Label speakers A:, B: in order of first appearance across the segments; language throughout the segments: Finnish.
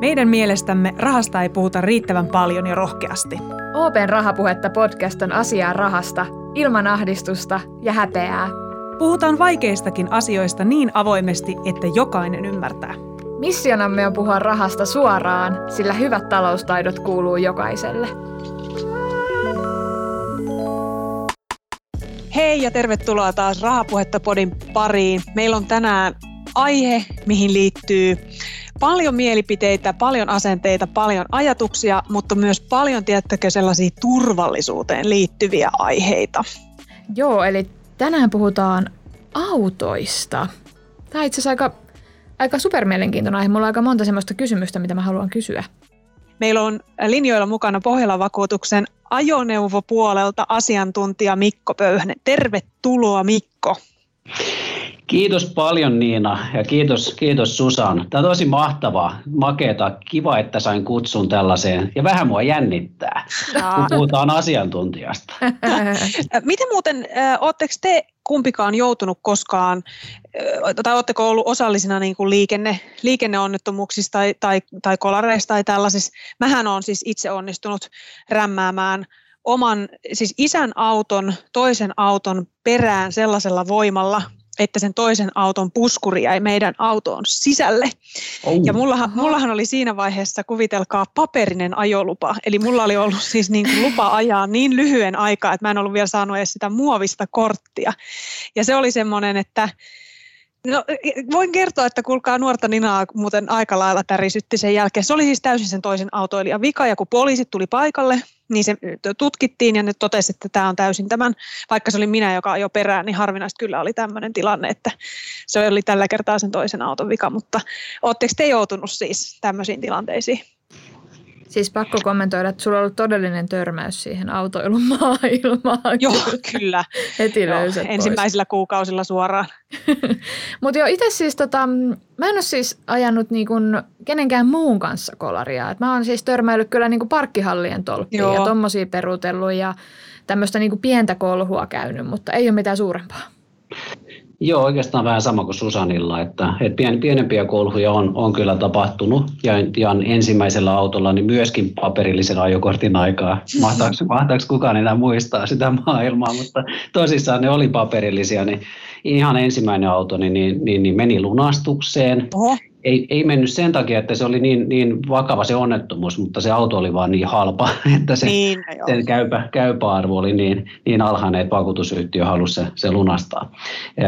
A: Meidän mielestämme rahasta ei puhuta riittävän paljon ja rohkeasti.
B: Open Rahapuhetta podcast on asiaa rahasta, ilman ahdistusta ja häpeää.
A: Puhutaan vaikeistakin asioista niin avoimesti, että jokainen ymmärtää.
B: Missionamme on puhua rahasta suoraan, sillä hyvät taloustaidot kuuluu jokaiselle.
A: Hei ja tervetuloa taas Rahapuhetta podin pariin. Meillä on tänään aihe, mihin liittyy paljon mielipiteitä, paljon asenteita, paljon ajatuksia, mutta myös paljon, tiettäkö, sellaisia turvallisuuteen liittyviä aiheita.
B: Joo, eli tänään puhutaan autoista. Tämä on itse asiassa aika, aika supermielenkiintoinen aihe. Mulla on aika monta semmoista kysymystä, mitä mä haluan kysyä.
A: Meillä on linjoilla mukana Pohjolan vakuutuksen ajoneuvopuolelta asiantuntija Mikko Pöyhne. Tervetuloa Mikko.
C: Kiitos paljon Niina ja kiitos, kiitos Susan. Tämä on tosi mahtavaa, makeeta, kiva, että sain kutsun tällaiseen ja vähän mua jännittää, kun puhutaan asiantuntijasta.
A: Miten muuten, oletteko te kumpikaan joutunut koskaan, tai oletteko ollut osallisina niin kuin liikenne, liikenneonnettomuuksissa tai, tai, tai kolareissa tai tällaisissa? Mähän olen siis itse onnistunut rämmäämään oman, siis isän auton, toisen auton perään sellaisella voimalla, että sen toisen auton puskuri jäi meidän autoon sisälle. Oh. Ja mullahan, mullahan oli siinä vaiheessa, kuvitelkaa, paperinen ajolupa. Eli mulla oli ollut siis niin kuin lupa ajaa niin lyhyen aikaa, että mä en ollut vielä saanut edes sitä muovista korttia. Ja se oli semmoinen, että No, voin kertoa, että kuulkaa nuorta Ninaa muuten aika lailla tärisytti sen jälkeen. Se oli siis täysin sen toisen autoilijan vika, ja kun poliisit tuli paikalle, niin se tutkittiin ja ne totesi, että tämä on täysin tämän, vaikka se oli minä, joka jo perään, niin harvinaista kyllä oli tämmöinen tilanne, että se oli tällä kertaa sen toisen auton vika, mutta oletteko te joutunut siis tämmöisiin tilanteisiin?
B: Siis pakko kommentoida, että sulla on ollut todellinen törmäys siihen autoilun maailmaan.
A: Joo, kyllä.
B: Heti joo,
A: Ensimmäisillä kuukausilla suoraan.
B: Mutta jo itse siis, tota, mä en ole siis ajanut niinku kenenkään muun kanssa kolaria. Et mä oon siis törmäillyt kyllä niinku parkkihallien tolppiin joo. ja tommosia perutellut ja tämmöistä niinku pientä kolhua käynyt, mutta ei ole mitään suurempaa.
C: Joo, oikeastaan vähän sama kuin Susanilla, että, että pien, pienempiä kolhuja on, on kyllä tapahtunut ja, ja ensimmäisellä autolla niin myöskin paperillisen ajokortin aikaa. Mahtaako, mahtaako kukaan enää muistaa sitä maailmaa, mutta tosissaan ne oli paperillisia, niin ihan ensimmäinen auto niin, niin, niin, niin meni lunastukseen. Oho ei, ei mennyt sen takia, että se oli niin, niin vakava se onnettomuus, mutta se auto oli vaan niin halpa, että se, niin, no sen käypä, käypä arvo oli niin, niin alhainen, että vakuutusyhtiö halusi se, se lunastaa.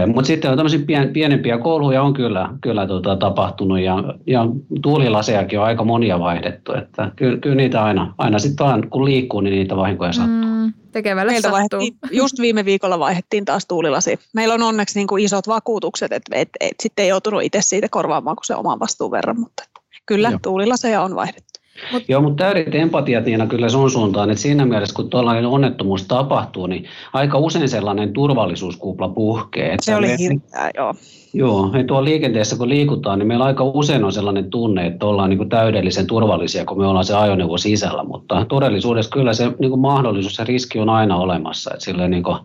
C: Mutta sitten on tämmöisiä pien, pienempiä kouluja on kyllä, kyllä tota, tapahtunut ja, ja tuulilasejakin on aika monia vaihdettu, että kyllä, kyllä niitä aina, aina sitten vaan kun liikkuu, niin niitä vahinkoja sattuu. Mm.
B: Tekevälle Meiltä sattuu.
A: just viime viikolla vaihdettiin taas tuulilasi. Meillä on onneksi niin kuin isot vakuutukset, että et, et, sitten ei joutunut itse siitä korvaamaan kuin se oman vastuun verran, mutta kyllä Joo. tuulilaseja on vaihdettu.
C: Mut. Joo, mutta täydet empatiat Niina kyllä sun suuntaan, että siinä mielessä kun tuollainen onnettomuus tapahtuu, niin aika usein sellainen turvallisuuskupla puhkee. Että
A: se oli hirveää, joo.
C: Joo, ja tuolla liikenteessä kun liikutaan, niin meillä aika usein on sellainen tunne, että ollaan niin kuin täydellisen turvallisia, kun me ollaan se ajoneuvo sisällä, mutta todellisuudessa kyllä se niin kuin mahdollisuus ja riski on aina olemassa, että silleen niin kuin,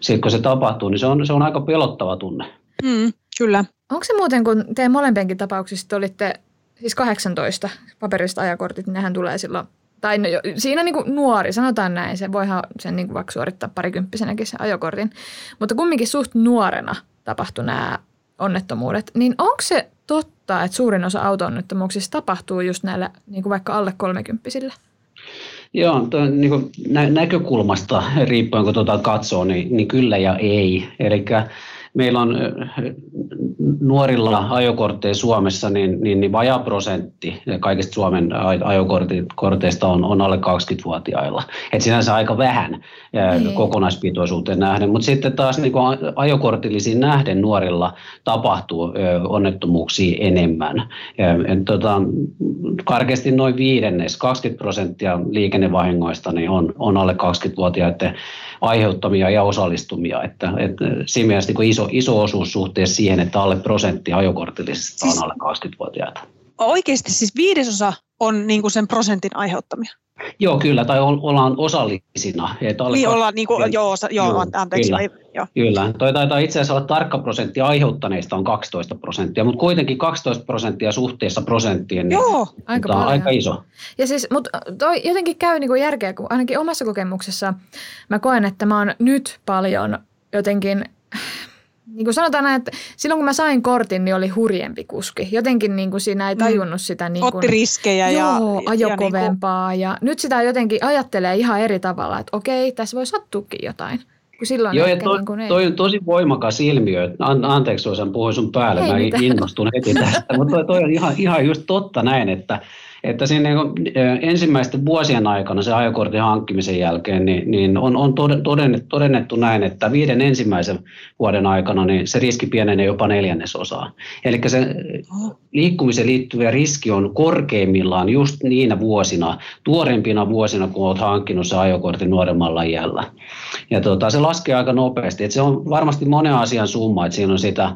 C: sit kun se tapahtuu, niin se on, se on aika pelottava tunne.
A: Mm, kyllä.
B: Onko se muuten, kun teidän molempienkin tapauksista olitte siis 18 paperista ajakortit, niin nehän tulee silloin tai no, siinä niin kuin nuori, sanotaan näin, se voihan sen niin kuin vaikka suorittaa parikymppisenäkin sen ajokortin, mutta kumminkin suht nuorena tapahtui nämä onnettomuudet, niin onko se totta, että suurin osa auto-onnettomuuksista tapahtuu just näillä niin kuin vaikka alle kolmekymppisillä?
C: Joo, to, niin kuin nä- näkökulmasta riippuen kun tuota katsoo, niin, niin kyllä ja ei. Eli meillä on nuorilla ajokortteilla Suomessa niin, niin, niin vajaa prosentti kaikista Suomen ajokorteista on, on alle 20-vuotiailla. Et sinänsä aika vähän niin. kokonaispitoisuuteen nähden, mutta sitten taas niin kuin ajokortillisiin nähden nuorilla tapahtuu onnettomuuksia enemmän. Et, tota, karkeasti noin viidennes, 20 prosenttia liikennevahingoista niin on, on alle 20-vuotiaiden aiheuttamia ja osallistumia. Että, että siinä mielessä niin iso, iso osuus suhteessa siihen, että alle prosentti ajokortillisista on alle 20-vuotiaita.
A: Oikeasti siis viidesosa on niin kuin sen prosentin aiheuttamia?
C: Joo, kyllä, tai ollaan osallisina.
A: Että niin, ollaan, niin kuin, joo, osa, joo, joo, anteeksi.
C: Kyllä, joo. kyllä. Toi taitaa itse asiassa olla tarkka prosentti aiheuttaneista on 12 prosenttia, mutta kuitenkin 12 prosenttia suhteessa prosenttiin, niin
A: joo,
B: aika,
C: on aika iso.
B: Ja siis, mutta toi jotenkin käy niin kuin järkeä, kun ainakin omassa kokemuksessa mä koen, että mä oon nyt paljon jotenkin niin kuin sanotaan näin, että silloin kun mä sain kortin, niin oli hurjempi kuski. Jotenkin niin kuin siinä ei mm. tajunnut sitä. Niin kuin,
A: Otti riskejä
B: joo,
A: ja...
B: ajo ja kovempaa. Niin kuin... Ja nyt sitä jotenkin ajattelee ihan eri tavalla, että okei, tässä voi sattuukin jotain. Kun silloin
C: Joo, ja to, niin kuin toi on tosi voimakas ilmiö. An, anteeksi, Osan puhuin sun päälle, ei mä mitään. innostun heti tästä. Mutta toi, toi on ihan, ihan just totta näin, että että siinä niin ensimmäisten vuosien aikana se ajokortin hankkimisen jälkeen niin, niin on, on todennettu, todennettu näin, että viiden ensimmäisen vuoden aikana niin se riski pienenee jopa neljännesosaa. Eli se liikkumiseen liittyvä riski on korkeimmillaan just niinä vuosina, tuorempina vuosina, kun olet hankkinut se ajokortin nuoremmalla iällä. Ja tota, se laskee aika nopeasti. että se on varmasti monen asian summa, että siinä on sitä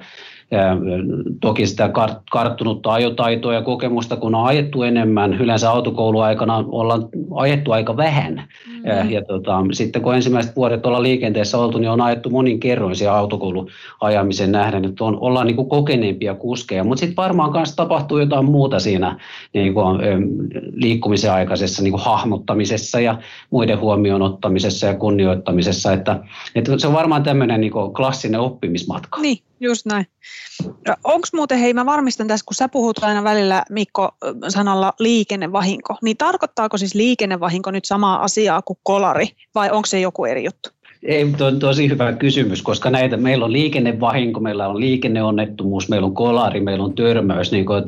C: Toki sitä karttunutta ajotaitoa ja kokemusta, kun on ajettu enemmän, yleensä autokouluaikana ollaan ajettu aika vähän. Mm-hmm. Ja tota, sitten kun ensimmäiset vuodet ollaan liikenteessä oltu, niin on ajettu monin kerroin siihen autokouluajamisen nähden, että on, ollaan niin kuin kokeneempia kuskeja. Mutta sitten varmaan kanssa tapahtuu jotain muuta siinä niin kuin, liikkumisen aikaisessa niin kuin hahmottamisessa ja muiden huomioon ottamisessa ja kunnioittamisessa. Että, että se on varmaan tämmöinen niin klassinen oppimismatka.
A: Niin, Just näin. Onko muuten, hei mä varmistan tässä, kun sä puhut aina välillä Mikko sanalla liikennevahinko, niin tarkoittaako siis liikennevahinko nyt samaa asiaa kuin kolari vai onko se joku eri juttu?
C: Ei, to, tosi hyvä kysymys, koska näitä, meillä on liikennevahinko, meillä on liikenneonnettomuus, meillä on kolari, meillä on törmäys, niin kuin,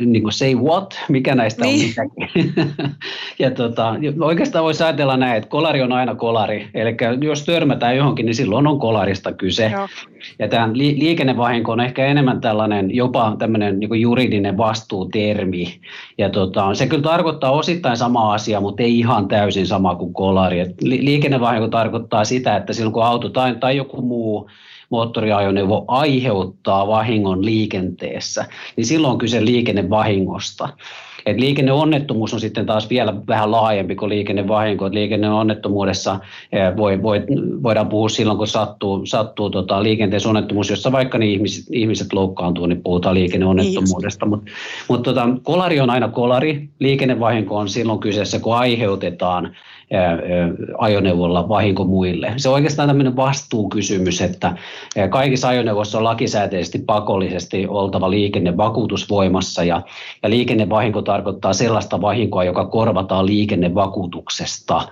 C: niin kuin say what, mikä näistä niin. on mitäkin. ja tota, oikeastaan voisi ajatella näin, että kolari on aina kolari, eli jos törmätään johonkin, niin silloin on kolarista kyse. Joo. Ja tämä li, liikennevahinko on ehkä enemmän tällainen jopa tämmöinen niin juridinen vastuutermi. Ja tota, se kyllä tarkoittaa osittain sama asia, mutta ei ihan täysin sama kuin kolari. Et li, liikennevahinko tarkoittaa sitä, että silloin kun auto tai, tai joku muu moottoriajoneuvo aiheuttaa vahingon liikenteessä, niin silloin on kyse liikennevahingosta. Et liikenneonnettomuus on sitten taas vielä vähän laajempi kuin liikennevahinko. Et liikenneonnettomuudessa eh, voi, voi, voidaan puhua silloin, kun sattuu, sattuu tota, liikenteessä onnettomuus, jossa vaikka niin ihmiset, ihmiset loukkaantuu, niin puhutaan liikenneonnettomuudesta. Mutta mut tota, kolari on aina kolari. Liikennevahinko on silloin kyseessä, kun aiheutetaan ajoneuvolla vahinko muille. Se on oikeastaan tämmöinen vastuukysymys, että kaikissa ajoneuvoissa on lakisääteisesti pakollisesti oltava liikennevakuutus voimassa ja, ja liikennevahinko tarkoittaa sellaista vahinkoa, joka korvataan liikennevakuutuksesta.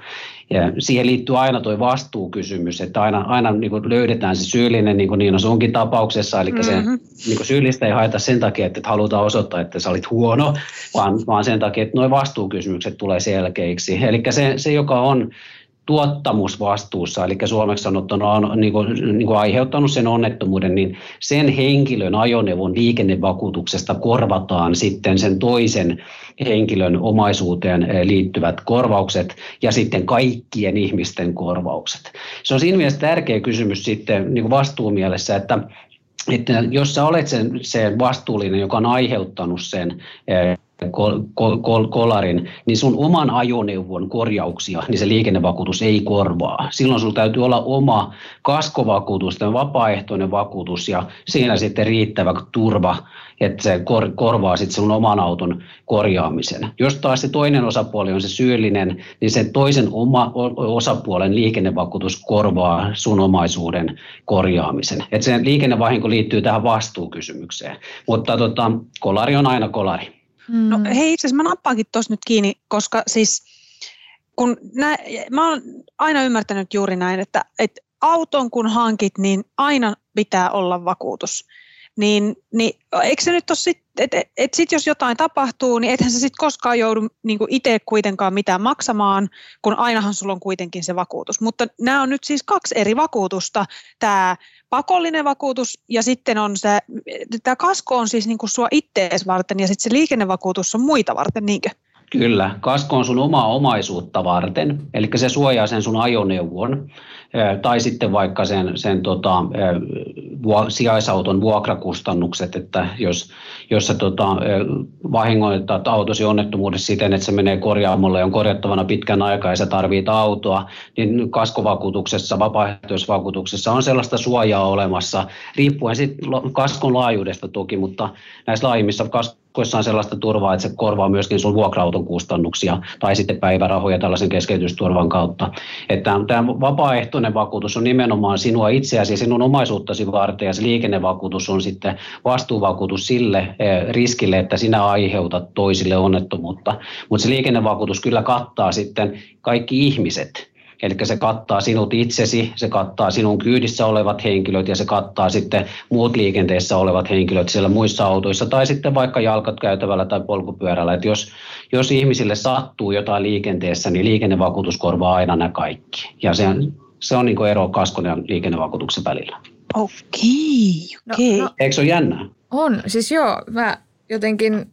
C: Ja siihen liittyy aina tuo vastuukysymys, että aina, aina niin kuin löydetään se syyllinen, niin kuin Niina sunkin tapauksessa, eli mm-hmm. se niin kuin syyllistä ei haeta sen takia, että halutaan osoittaa, että sä olit huono, vaan, vaan sen takia, että nuo vastuukysymykset tulee selkeiksi. Eli se, se, joka on tuottamusvastuussa, eli suomeksi sanottuna on niin kuin, niin kuin aiheuttanut sen onnettomuuden, niin sen henkilön ajoneuvon liikennevakuutuksesta korvataan sitten sen toisen henkilön omaisuuteen eh, liittyvät korvaukset ja sitten kaikkien ihmisten korvaukset. Se on siinä mielessä tärkeä kysymys sitten niin kuin vastuumielessä, että että jos sä olet sen, se vastuullinen, joka on aiheuttanut sen eh, kol, kol, kol, kolarin, niin sun oman ajoneuvon korjauksia, niin se liikennevakuutus ei korvaa. Silloin sulla täytyy olla oma kaskovakuutus, vapaaehtoinen vakuutus ja siinä sitten riittävä turva, että se kor, korvaa sitten sun oman auton korjaamisen. Jos taas se toinen osapuoli on se syyllinen, niin sen toisen oma, osapuolen liikennevakuutus korvaa sun omaisuuden korjaamisen. Että se liikennevahinko liittyy tähän vastuukysymykseen. Mutta tota, kolari on aina kolari.
A: Mm. No hei itse asiassa mä nappaankin tuossa nyt kiinni, koska siis kun nä, mä oon aina ymmärtänyt juuri näin, että, että auton kun hankit, niin aina pitää olla vakuutus. Niin, niin eikö se nyt ole sitten, että et, et sit jos jotain tapahtuu, niin ethän sä sitten koskaan joudu niin itse kuitenkaan mitään maksamaan, kun ainahan sulla on kuitenkin se vakuutus. Mutta nämä on nyt siis kaksi eri vakuutusta, tämä pakollinen vakuutus ja sitten on se, tämä kasko on siis niin sua ittees varten ja sitten se liikennevakuutus on muita varten, niinkö?
C: Kyllä, kasko on sun omaa omaisuutta varten, eli se suojaa sen sun ajoneuvon tai sitten vaikka sen, sen tota, sijaisauton vuokrakustannukset, että jos, jos sä tota, vahingoitat autosi onnettomuudessa siten, että se menee korjaamolle ja on korjattavana pitkän aikaa ja sä tarvit autoa, niin kaskovakuutuksessa, vapaaehtoisvakuutuksessa on sellaista suojaa olemassa, riippuen sitten kaskon laajuudesta toki, mutta näissä laajimmissa kask- on sellaista turvaa, että se korvaa myöskin sun vuokrauton kustannuksia tai sitten päivärahoja tällaisen keskeytysturvan kautta. Että tämä vapaaehtoinen vakuutus on nimenomaan sinua itseäsi ja sinun omaisuuttasi varten ja se liikennevakuutus on sitten vastuuvakuutus sille eh, riskille, että sinä aiheutat toisille onnettomuutta. Mutta se liikennevakuutus kyllä kattaa sitten kaikki ihmiset, Eli se kattaa sinut itsesi, se kattaa sinun kyydissä olevat henkilöt ja se kattaa sitten muut liikenteessä olevat henkilöt siellä muissa autoissa tai sitten vaikka jalkat käytävällä tai polkupyörällä. Et jos, jos ihmisille sattuu jotain liikenteessä, niin liikennevakuutus korvaa aina nämä kaikki. Ja se, se on niin ero kaskon ja liikennevakuutuksen välillä.
A: Okei, okei. No,
C: no, Eikö se ole jännää?
B: On, siis joo, mä jotenkin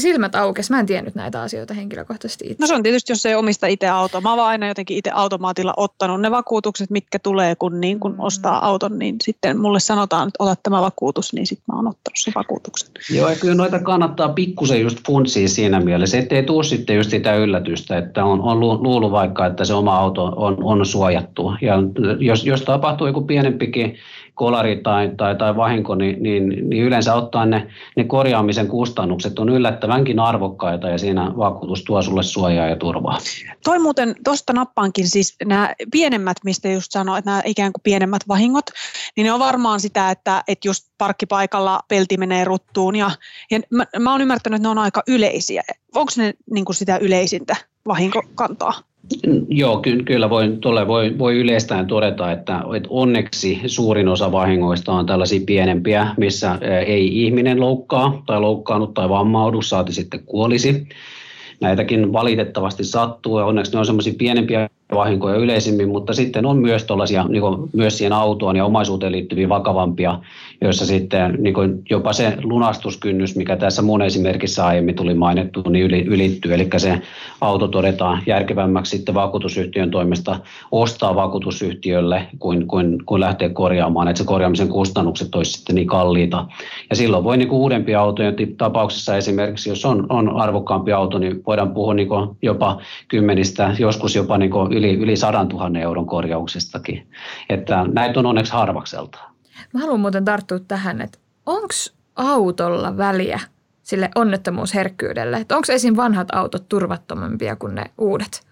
B: silmät aukes. Mä en tiennyt näitä asioita henkilökohtaisesti itse.
A: No se on tietysti, jos ei omista itse autoa. Mä oon aina jotenkin itse automaatilla ottanut ne vakuutukset, mitkä tulee, kun, niin, kun ostaa auton, niin sitten mulle sanotaan, että ota tämä vakuutus, niin sitten mä oon ottanut sen vakuutuksen.
C: Joo, ja kyllä noita kannattaa pikkusen just funtsia siinä mielessä, ettei tule sitten just sitä yllätystä, että on, on luullut vaikka, että se oma auto on, on suojattu. Ja jos, jos tapahtuu joku pienempikin kolari tai, tai, tai vahinko, niin, niin, niin yleensä ottaen ne, ne korjaamisen kustannukset on yllättävänkin arvokkaita ja siinä vakuutus tuo sulle suojaa ja turvaa.
A: Toi muuten, tuosta nappaankin siis nämä pienemmät, mistä just sanoin, että nämä ikään kuin pienemmät vahingot, niin ne on varmaan sitä, että, että just parkkipaikalla pelti menee ruttuun ja, ja mä, mä oon ymmärtänyt, että ne on aika yleisiä. Onko ne niin kuin sitä yleisintä vahinkokantaa?
C: Joo, ky- kyllä voi, tuolle voi, voi yleistään todeta, että, että onneksi suurin osa vahingoista on tällaisia pienempiä, missä ei ihminen loukkaa tai loukkaannut tai vammaudu, saati sitten kuolisi. Näitäkin valitettavasti sattuu ja onneksi ne on semmoisia pienempiä vahinkoja yleisimmin, mutta sitten on myös tuollaisia niin myös siihen autoon ja omaisuuteen liittyviä vakavampia, joissa sitten niin jopa se lunastuskynnys, mikä tässä mun esimerkissä aiemmin tuli mainittu, niin yli, ylittyy. Eli se auto todetaan järkevämmäksi sitten vakuutusyhtiön toimesta ostaa vakuutusyhtiölle, kuin, kuin, kuin lähteä korjaamaan, että se korjaamisen kustannukset olisivat sitten niin kalliita. Ja silloin voi niin uudempia autoja tapauksessa esimerkiksi, jos on, on arvokkaampi auto, niin voidaan puhua niin jopa kymmenistä, joskus jopa niin yli, yli 100 000 euron korjauksestakin. Että näitä on onneksi harvakselta.
B: Mä haluan muuten tarttua tähän, että onko autolla väliä sille onnettomuusherkkyydelle? Onko esim. vanhat autot turvattomampia kuin ne uudet?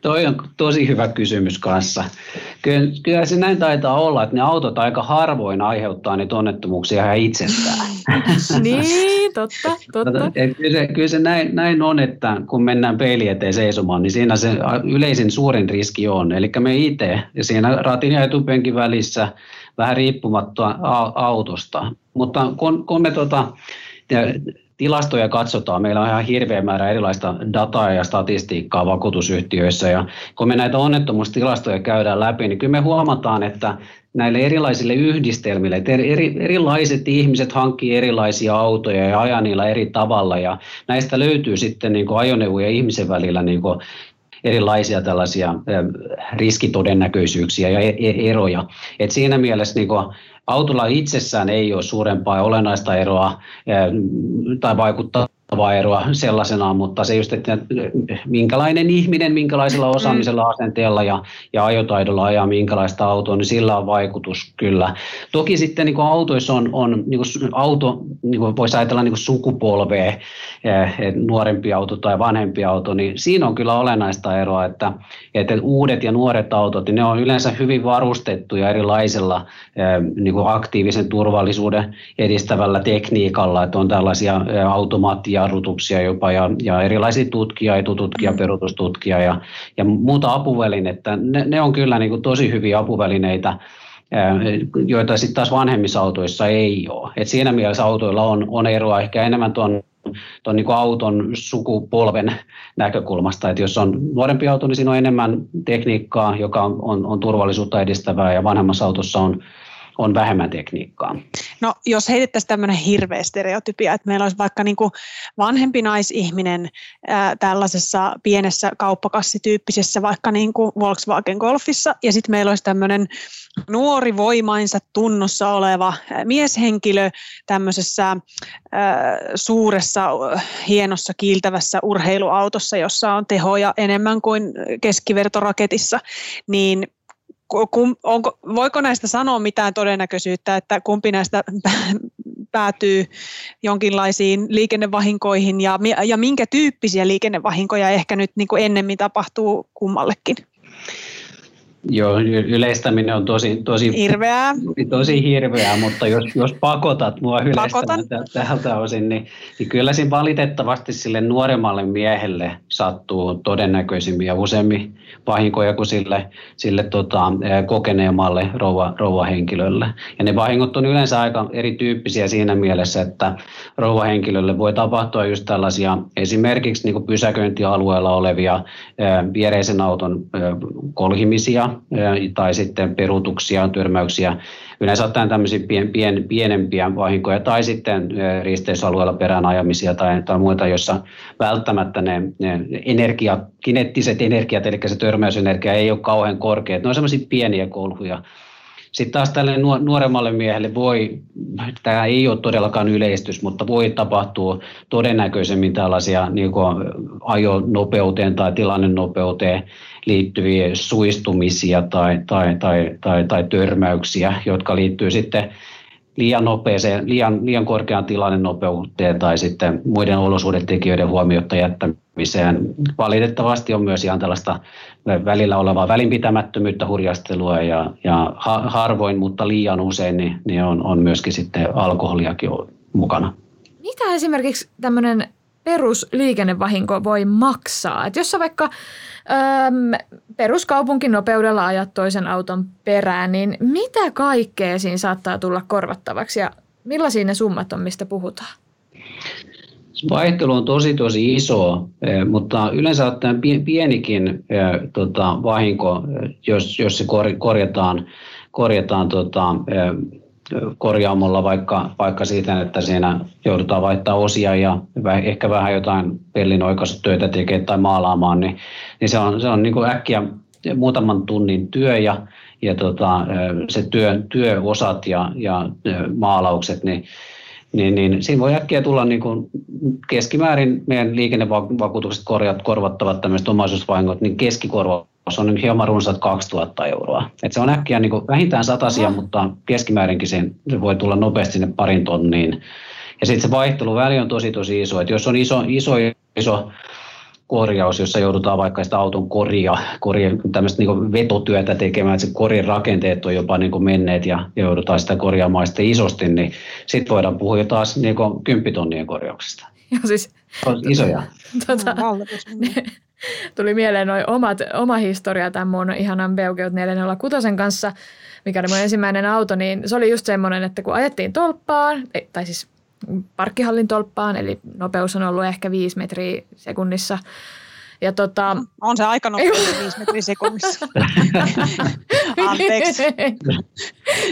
C: Toi on tosi hyvä kysymys kanssa. Kyllä, kyllä se näin taitaa olla, että ne autot aika harvoin aiheuttaa niitä onnettomuuksia ihan itsestään.
B: niin, totta, totta.
C: Kyllä se, kyllä se näin, näin on, että kun mennään peili eteen seisomaan, niin siinä se yleisin suurin riski on. Eli me itse, ja siinä ratin ja etupenkin välissä vähän riippumatta autosta. Mutta kun, kun me tota, tilastoja katsotaan, meillä on ihan hirveä määrä erilaista dataa ja statistiikkaa vakuutusyhtiöissä ja kun me näitä onnettomuustilastoja käydään läpi, niin kyllä me huomataan, että näille erilaisille yhdistelmille, että eri, erilaiset ihmiset hankkii erilaisia autoja ja ajaa niillä eri tavalla ja näistä löytyy sitten niin ajoneuvoja ja ihmisen välillä niin erilaisia tällaisia riskitodennäköisyyksiä ja e-, e-, eroja. Et siinä mielessä niin autolla itsessään ei ole suurempaa olennaista eroa tai vaikuttaa eroa sellaisenaan, mutta se just, että minkälainen ihminen, minkälaisella mm. osaamisella, asenteella ja, ja ajotaidolla ajaa minkälaista autoa, niin sillä on vaikutus kyllä. Toki sitten niin autoissa on, on niin auto, niin voisi ajatella niin sukupolvea, nuorempi auto tai vanhempi auto, niin siinä on kyllä olennaista eroa, että, että uudet ja nuoret autot, niin ne on yleensä hyvin varustettuja erilaisella niin aktiivisen turvallisuuden edistävällä tekniikalla, että on tällaisia automaattia jarrutuksia jopa ja, ja erilaisia tutkia, etututkia, perutustutkia ja, ja muuta apuvälinettä. Ne, ne on kyllä niin kuin tosi hyviä apuvälineitä, joita sitten taas vanhemmissa autoissa ei ole. Et siinä mielessä autoilla on, on eroa ehkä enemmän tuon tuon niin auton sukupolven näkökulmasta, että jos on nuorempi auto, niin siinä on enemmän tekniikkaa, joka on, on, on turvallisuutta edistävää ja vanhemmassa autossa on on vähemmän tekniikkaa.
A: No jos heitettäisiin tämmöinen hirveä stereotypia, että meillä olisi vaikka niin kuin vanhempi naisihminen ää, tällaisessa pienessä kauppakassityyppisessä vaikka niin kuin Volkswagen Golfissa ja sitten meillä olisi tämmöinen nuori voimainsa tunnossa oleva mieshenkilö tämmöisessä ää, suuressa, hienossa, kiiltävässä urheiluautossa, jossa on tehoja enemmän kuin keskivertoraketissa, niin kum, onko, voiko näistä sanoa mitään todennäköisyyttä, että kumpi näistä päätyy jonkinlaisiin liikennevahinkoihin ja, ja minkä tyyppisiä liikennevahinkoja ehkä nyt niin kuin ennemmin tapahtuu kummallekin?
C: Joo, yleistäminen on tosi, tosi,
A: hirveää.
C: tosi hirveää, mutta jos, jos pakotat mua yleistämään tältä osin, niin, niin kyllä siinä valitettavasti sille nuoremmalle miehelle sattuu todennäköisimmin ja useammin vahinkoja kuin sille, sille tota, kokeneemmalle rouva, rouvahenkilölle. Ja ne vahingot on yleensä aika erityyppisiä siinä mielessä, että rouvahenkilölle voi tapahtua just tällaisia esimerkiksi niin pysäköintialueella olevia viereisen auton kolhimisia, tai sitten peruutuksia, törmäyksiä, yleensä ottaen tämmöisiä pien, pien, pienempiä vahinkoja tai sitten risteysalueella perään ajamisia tai, tai muita, joissa välttämättä ne, ne energia, kineettiset energiat, eli se törmäysenergia ei ole kauhean korkea. Ne on semmoisia pieniä kolhuja, sitten taas tälle nuoremmalle miehelle voi, tämä ei ole todellakaan yleistys, mutta voi tapahtua todennäköisemmin tällaisia niin ajonopeuteen tai tilannenopeuteen liittyviä suistumisia tai, tai, tai, tai, tai törmäyksiä, jotka liittyy sitten liian nopeeseen, liian, liian korkean tilannenopeuteen tai sitten muiden olosuhdetekijöiden huomiota jättämiseen. Valitettavasti on myös ihan tällaista välillä olevaa välinpitämättömyyttä, hurjastelua ja, ja harvoin, mutta liian usein niin, niin on, on myöskin sitten alkoholiakin mukana.
B: Mitä esimerkiksi tämmöinen perusliikennevahinko voi maksaa? Et jos sä vaikka äm, peruskaupunkinopeudella ajat toisen auton perään, niin mitä kaikkea siinä saattaa tulla korvattavaksi ja millaisia ne summat on, mistä puhutaan?
C: Vaihtelu on tosi tosi iso, eh, mutta yleensä ottaen pienikin eh, tota, vahinko, eh, jos, jos se korjataan, korjataan tota, korjaamolla vaikka, vaikka siitä, että siinä joudutaan vaihtaa osia ja ehkä vähän jotain pellin oikaisutöitä tekemään tai maalaamaan, niin, niin se on, se on niin kuin äkkiä muutaman tunnin työ ja, ja tota, se työ, työosat ja, ja maalaukset, niin niin, niin siinä voi äkkiä tulla niin kuin keskimäärin meidän liikennevakuutukset korjat, korvattavat tämmöiset omaisuusvahingot, niin keskikorvaus on niin hieman runsaat 2000 euroa. Et se on äkkiä niin kuin vähintään satasia, mutta keskimäärinkin se, se voi tulla nopeasti sinne parin tonniin. Ja sitten se vaihteluväli on tosi tosi iso. Et jos on iso, iso, iso korjaus, jossa joudutaan vaikka sitä auton koria, koria tämmöistä niin vetotyötä tekemään, että se korin rakenteet on jopa niin menneet ja joudutaan sitä korjaamaan sitten isosti, niin sitten voidaan puhua jo taas niin kymppitonnien korjauksesta.
B: Joo, siis...
C: On isoja.
B: Tota, tuli mieleen noin omat, oma historia tämän mun ihanan Beugeot 406 kanssa, mikä oli mun ensimmäinen auto, niin se oli just semmoinen, että kun ajettiin tolppaan, tai siis parkkihallin tolppaan, eli nopeus on ollut ehkä 5 metriä sekunnissa. Ja tota,
A: on se aika nopea 5 metriä sekunnissa. Anteeksi.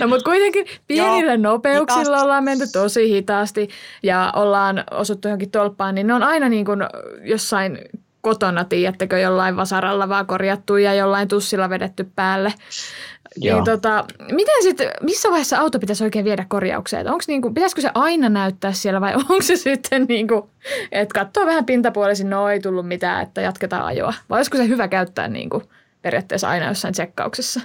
B: No mutta kuitenkin pienillä Joo, nopeuksilla hitaasti. ollaan menty tosi hitaasti ja ollaan osuttu johonkin tolppaan, niin ne on aina niin kuin jossain kotona, tiedättekö, jollain vasaralla vaan korjattu ja jollain tussilla vedetty päälle. Niin tota, miten sitten, missä vaiheessa auto pitäisi oikein viedä korjaukseen? Onko niinku, pitäisikö se aina näyttää siellä vai onko se sitten niinku, että katsoo vähän pintapuolisin, no ei tullut mitään, että jatketaan ajoa? Vai olisiko se hyvä käyttää niinku periaatteessa aina jossain tsekkauksessa?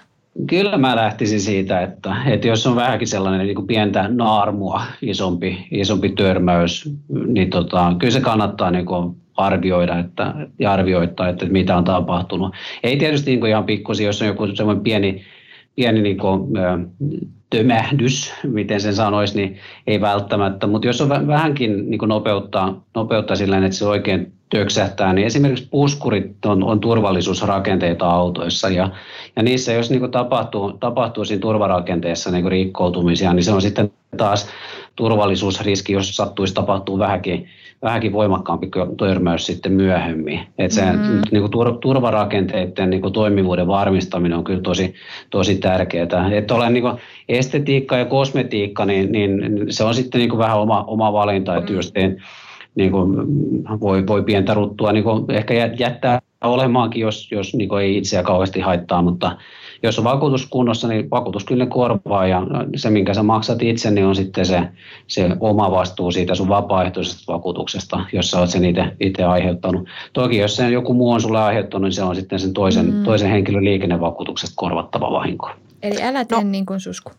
C: Kyllä mä lähtisin siitä, että, että jos on vähänkin sellainen niin kuin pientä naarmua, isompi, isompi törmäys, niin tota, kyllä se kannattaa niin kuin arvioida että, ja arvioittaa, että mitä on tapahtunut. Ei tietysti niin kuin ihan pikkusi, jos on joku semmoinen pieni pieni niin kuin, tömähdys, miten sen sanoisi, niin ei välttämättä. Mutta jos on vähänkin niin kuin nopeuttaa, nopeuttaa sillä että se oikein töksähtää, niin esimerkiksi puskurit on, on turvallisuusrakenteita autoissa ja, ja niissä jos niin tapahtuu, tapahtuu siinä turvarakenteessa niin rikkoutumisia, niin se on sitten taas turvallisuusriski, jos sattuisi tapahtuu vähänkin, vähänkin voimakkaampi törmäys sitten myöhemmin. Että se mm. niin kuin tur, turvarakenteiden niin kuin toimivuuden varmistaminen on kyllä tosi, tosi tärkeää. Että olen niin kuin estetiikka ja kosmetiikka, niin, niin se on sitten niin kuin vähän oma, oma valinta, että mm. just niin kuin voi, voi pientä ruttua niin kuin ehkä jättää olemaankin, jos, jos niin kuin ei itseä kauheasti haittaa, mutta jos on vakuutus kunnossa, niin vakuutus kyllä korvaa ja se, minkä sä maksat itse, niin on sitten se, se oma vastuu siitä sun vapaaehtoisesta vakuutuksesta, jos sä oot sen itse, itse aiheuttanut. Toki jos sen joku muu on sulle aiheuttanut, niin se on sitten sen toisen, mm. toisen henkilön liikennevakuutuksesta korvattava vahinko.
B: Eli älä tee no. niin kuin susku.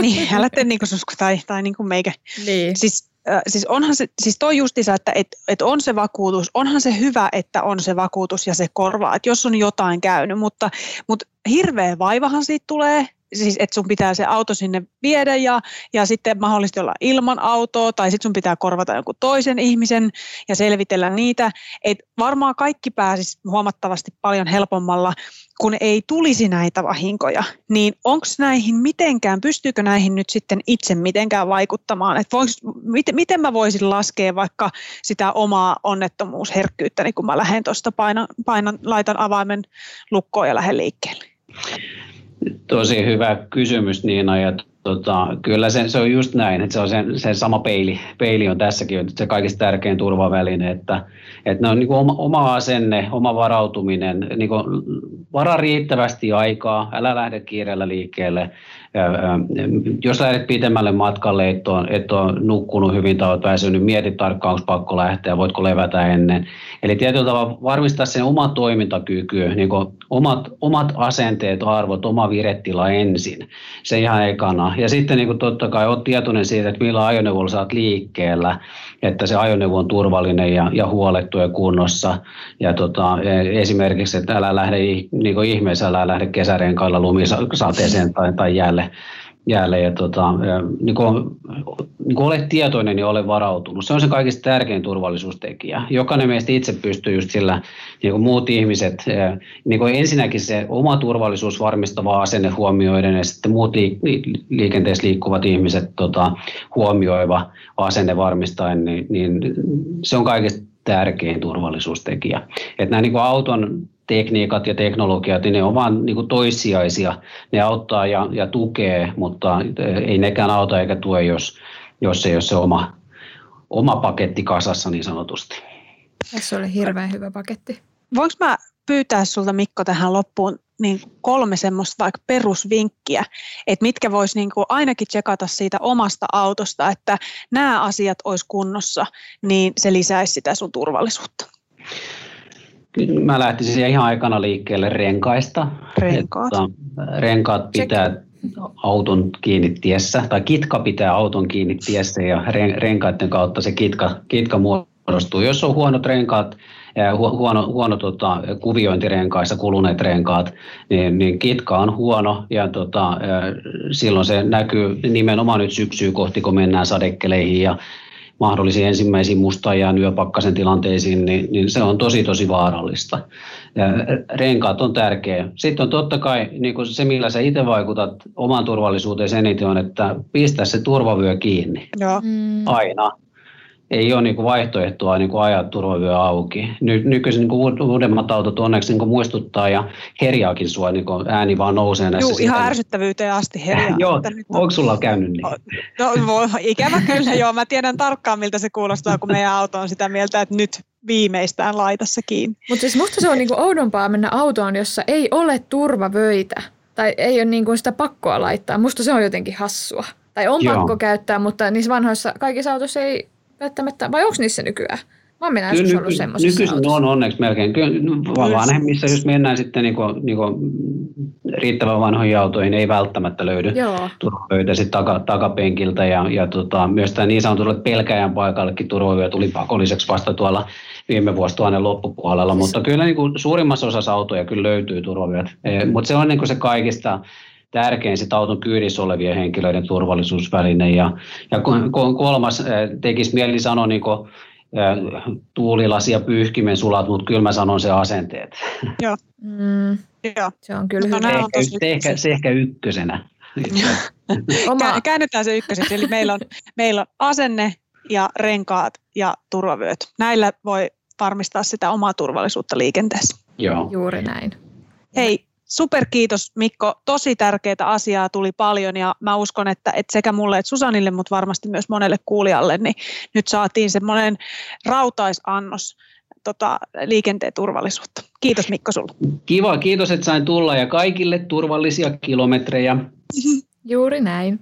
A: niin, älä tee niin kuin susku tai, tai niin kuin meikä. Niin. Siis siis onhan se, siis toi justiinsa, että et, et on se vakuutus, onhan se hyvä, että on se vakuutus ja se korvaa, että jos on jotain käynyt, mutta, mutta hirveä vaivahan siitä tulee, siis että sun pitää se auto sinne viedä ja, ja sitten mahdollisesti olla ilman autoa tai sitten sun pitää korvata jonkun toisen ihmisen ja selvitellä niitä. Et varmaan kaikki pääsis huomattavasti paljon helpommalla, kun ei tulisi näitä vahinkoja. Niin onko näihin mitenkään, pystyykö näihin nyt sitten itse mitenkään vaikuttamaan? Et voinko, miten, miten mä voisin laskea vaikka sitä omaa onnettomuusherkkyyttäni, kun mä lähden tuosta painan, painan, laitan avaimen lukkoon ja lähden liikkeelle?
C: Tosi hyvä kysymys Niina ja tota, kyllä se, se, on just näin, että se on se, se sama peili, peili on tässäkin se kaikista tärkein turvaväline, että, että ne on niin kuin oma, oma asenne, oma varautuminen, niin kuin vara riittävästi aikaa, älä lähde kiireellä liikkeelle, jos lähdet pitemmälle matkalle, et ole, et ole nukkunut hyvin tai olet väsynyt, mieti tarkkaan, onko pakko lähteä, voitko levätä ennen. Eli tietyllä tavalla varmistaa sen oma toimintakyky, niin omat, omat asenteet, arvot, oma virettila ensin, se ihan ekana. Ja sitten niin totta kai olet tietoinen siitä, että millä ajoneuvolla saat liikkeellä, että se ajoneuvo on turvallinen ja, ja huolettu ja kunnossa. Ja tota, e, esimerkiksi, että älä lähde niin ihmeessä, älä lähde kesärenkailla lumisateeseen tai, tai jäälle jäälle ja tota, niin kuin, niin kuin olet tietoinen ja ole varautunut. Se on se kaikista tärkein turvallisuustekijä. Jokainen meistä itse pystyy just sillä, niin kuin muut ihmiset, niin kuin ensinnäkin se oma turvallisuus varmistava asenne huomioiden ja sitten muut liikenteessä liikkuvat ihmiset tota, huomioiva asenne varmistaen, niin, niin se on kaikista tärkein turvallisuustekijä. Että nämä niin kuin auton tekniikat ja teknologiat, niin ne on vain niin toissijaisia. Ne auttaa ja, ja tukee, mutta ei nekään auta eikä tue, jos, jos ei ole se oma, oma paketti kasassa niin sanotusti.
B: Tässä oli hirveän hyvä paketti.
A: Voinko mä pyytää sulta Mikko tähän loppuun niin kolme semmoista vaikka perusvinkkiä, että mitkä voisi niin kuin ainakin tsekata siitä omasta autosta, että nämä asiat olisi kunnossa, niin se lisäisi sitä sun turvallisuutta.
C: Mä lähtisin ihan aikana liikkeelle renkaista.
A: Renkaat. Että
C: renkaat pitää Check. auton kiinni tiessä, tai kitka pitää auton kiinni tiessä ja renkaiden kautta se kitka, kitka muodostuu. Jos on huonot renkaat, huono, huono tota, kuviointirenkaissa kuluneet renkaat, niin, niin kitka on huono ja tota, silloin se näkyy nimenomaan nyt syksyä kohti, kun mennään sadekkeleihin ja mahdollisiin ensimmäisiin musta- ja yöpakkasen tilanteisiin, niin, niin se on tosi tosi vaarallista. Ja renkaat on tärkeä. Sitten on totta kai niin kuin se, millä sä itse vaikutat oman turvallisuuteen eniten on, että pistä se turvavyö kiinni. Joo. Mm. Aina ei ole niin kuin vaihtoehtoa niin kuin ajaa turvavyö auki. Ny, nykyisin niin kuin uudemmat autot onneksi niin kuin muistuttaa ja herjaakin sua, niin kuin ääni vaan nousee näissä.
A: Joo, ihan ärsyttävyyteen asti herjaa.
C: joo, onko sulla käynyt niin?
A: No, no ikävä kyllä joo, mä tiedän tarkkaan miltä se kuulostaa, kun meidän auto on sitä mieltä, että nyt viimeistään laitassa kiinni.
B: Mutta siis musta se on niinku oudompaa mennä autoon, jossa ei ole turvavöitä tai ei ole niinku sitä pakkoa laittaa. Musta se on jotenkin hassua. Tai on Joo. pakko käyttää, mutta niissä vanhoissa kaikissa autoissa ei välttämättä, vai onko niissä nykyään? Mä oon joskus nyky, ollut semmoisessa
C: Nykyisin on onneksi melkein. Kyllä vanhemmissa, jos mennään sitten niinku, niinku riittävän vanhoihin autoihin, ei välttämättä löydy turvavöitä sitten taka, takapenkiltä. Ja, ja tota, myös tämä niin sanotulle pelkäjän paikallekin turvavyö tuli pakolliseksi vasta tuolla viime vuosituhannen loppupuolella. Siis... Mutta kyllä niin kuin suurimmassa osassa autoja kyllä löytyy turvavyöt. E, mutta se on niin kuin se kaikista tärkein sit auton kyydissä olevien henkilöiden turvallisuusväline. Ja, ja kolmas tekisi mieli sanoa niin tuulilasi ja pyyhkimen sulat, mutta kyllä mä sanon se asenteet.
A: Joo.
B: Mm,
A: Joo.
B: se on kyllä
A: No,
B: hyvä.
C: Se
A: on tosi
C: se, ehkä, se ehkä ykkösenä.
B: Oma,
A: Kä- Käännytään se ykköseksi, eli meillä on, meillä on asenne ja renkaat ja turvavyöt. Näillä voi varmistaa sitä omaa turvallisuutta liikenteessä.
C: Joo.
B: juuri näin.
A: Hei, super kiitos Mikko. Tosi tärkeää asiaa tuli paljon ja mä uskon, että, että sekä mulle että Susanille, mutta varmasti myös monelle kuulijalle, niin nyt saatiin semmoinen rautaisannos tota, liikenteen turvallisuutta. Kiitos Mikko sulle.
C: Kiva, kiitos, että sain tulla ja kaikille turvallisia kilometrejä.
B: Juuri näin.